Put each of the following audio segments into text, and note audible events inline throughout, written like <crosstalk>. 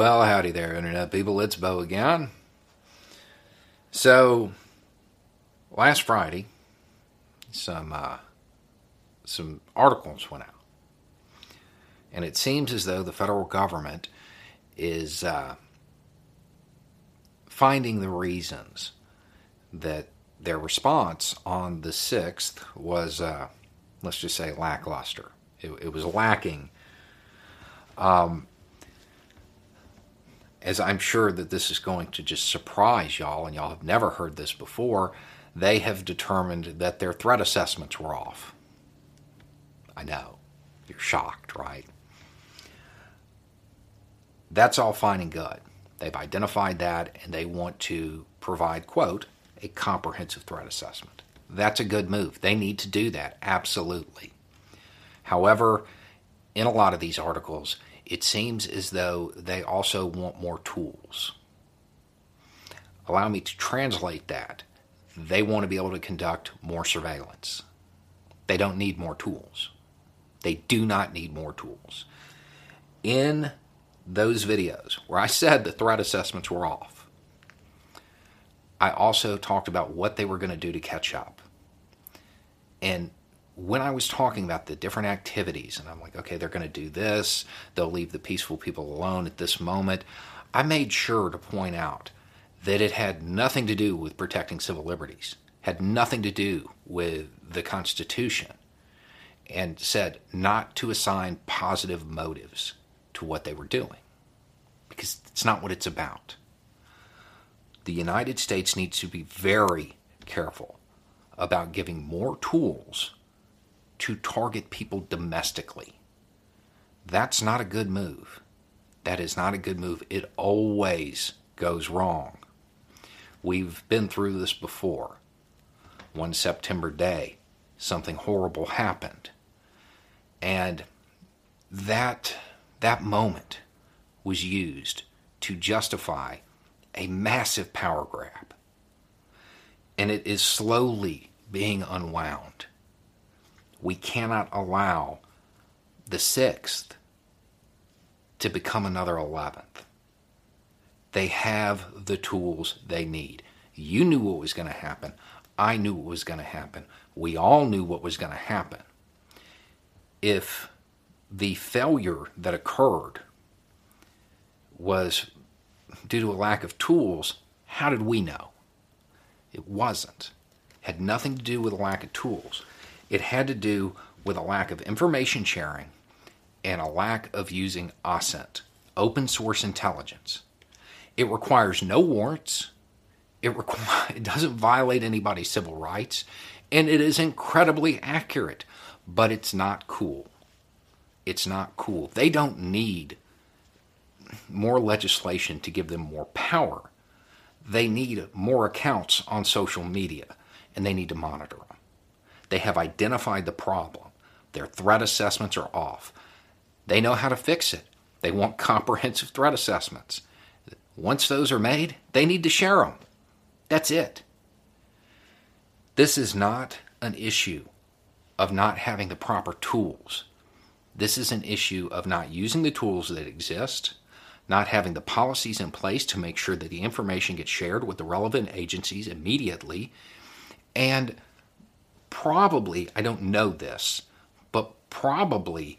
Well, howdy there, Internet people. It's Bo again. So, last Friday, some uh, some articles went out, and it seems as though the federal government is uh, finding the reasons that their response on the sixth was, uh, let's just say, lackluster. It, it was lacking. Um, as I'm sure that this is going to just surprise y'all, and y'all have never heard this before, they have determined that their threat assessments were off. I know. You're shocked, right? That's all fine and good. They've identified that and they want to provide, quote, a comprehensive threat assessment. That's a good move. They need to do that, absolutely. However, in a lot of these articles, it seems as though they also want more tools. Allow me to translate that. They want to be able to conduct more surveillance. They don't need more tools. They do not need more tools. In those videos where I said the threat assessments were off, I also talked about what they were going to do to catch up. And when I was talking about the different activities, and I'm like, okay, they're going to do this, they'll leave the peaceful people alone at this moment, I made sure to point out that it had nothing to do with protecting civil liberties, had nothing to do with the Constitution, and said not to assign positive motives to what they were doing, because it's not what it's about. The United States needs to be very careful about giving more tools to target people domestically. That's not a good move. That is not a good move. It always goes wrong. We've been through this before. One September day, something horrible happened. And that, that moment was used to justify a massive power grab. And it is slowly being unwound we cannot allow the sixth to become another 11th. They have the tools they need. You knew what was going to happen. I knew what was going to happen. We all knew what was going to happen. If the failure that occurred was due to a lack of tools, how did we know? It wasn't. Had nothing to do with a lack of tools. It had to do with a lack of information sharing and a lack of using OSINT, open source intelligence. It requires no warrants. It, require, <laughs> it doesn't violate anybody's civil rights. And it is incredibly accurate, but it's not cool. It's not cool. They don't need more legislation to give them more power. They need more accounts on social media, and they need to monitor them. They have identified the problem. Their threat assessments are off. They know how to fix it. They want <laughs> comprehensive threat assessments. Once those are made, they need to share them. That's it. This is not an issue of not having the proper tools. This is an issue of not using the tools that exist, not having the policies in place to make sure that the information gets shared with the relevant agencies immediately, and probably, I don't know this, but probably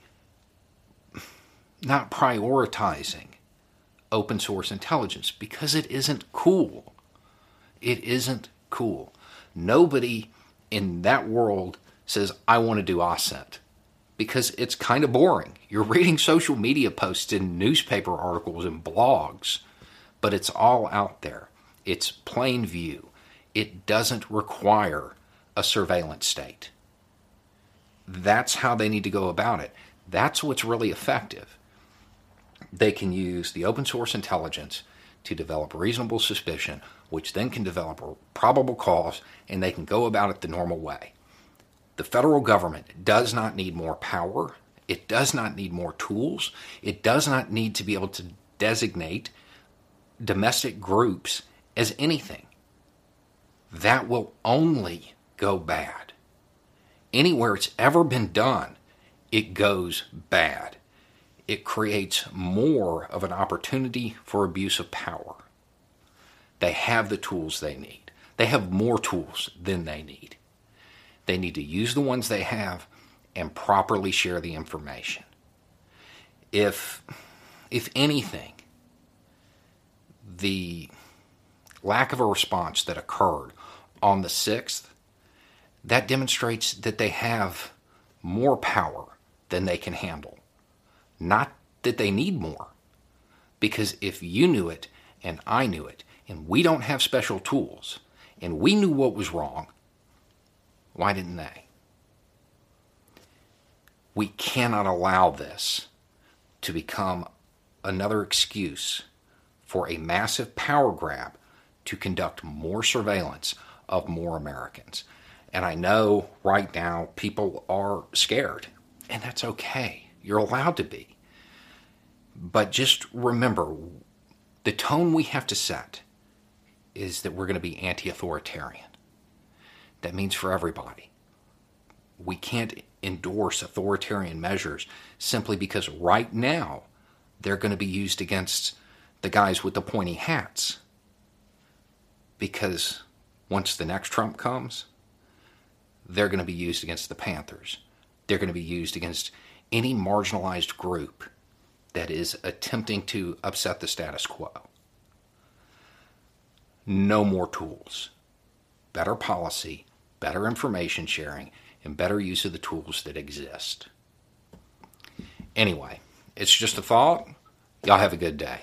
not prioritizing open source intelligence because it isn't cool. It isn't cool. Nobody in that world says, I want to do OSINT because it's kind of boring. You're reading social media posts and newspaper articles and blogs, but it's all out there. It's plain view. It doesn't require a surveillance state. That's how they need to go about it. That's what's really effective. they can use the open source intelligence to develop reasonable suspicion, which then can develop a probable cause, and they can go about it the normal way. The federal government does not need more power. It does not need more tools. It does not need to be able to designate domestic groups as anything. That will only go bad. Anywhere it's ever been done, it goes bad it creates more of an opportunity for abuse of power. They have the tools they need. They have more tools than they need. They need to use the ones they have and properly share the information. If, if anything, the lack of a response that occurred on the 6th, that demonstrates that they have more power than they can handle. Not that they need more. Because if you knew it and I knew it, and we don't have special tools, and we knew what was wrong, why didn't they? We cannot allow this to become another excuse for a massive power grab to conduct more surveillance of more Americans. And I know right now people are scared, and that's okay. You're allowed to be. But just remember the tone we have to set is that we're going to be anti authoritarian. That means for everybody. We can't endorse authoritarian measures simply because right now they're going to be used against the guys with the pointy hats. Because once the next Trump comes, they're going to be used against the Panthers. They're going to be used against any marginalized group that is attempting to upset the status quo. No more tools. Better policy, better information sharing, and better use of the tools that exist. Anyway, it's just a thought. Y'all have a good day.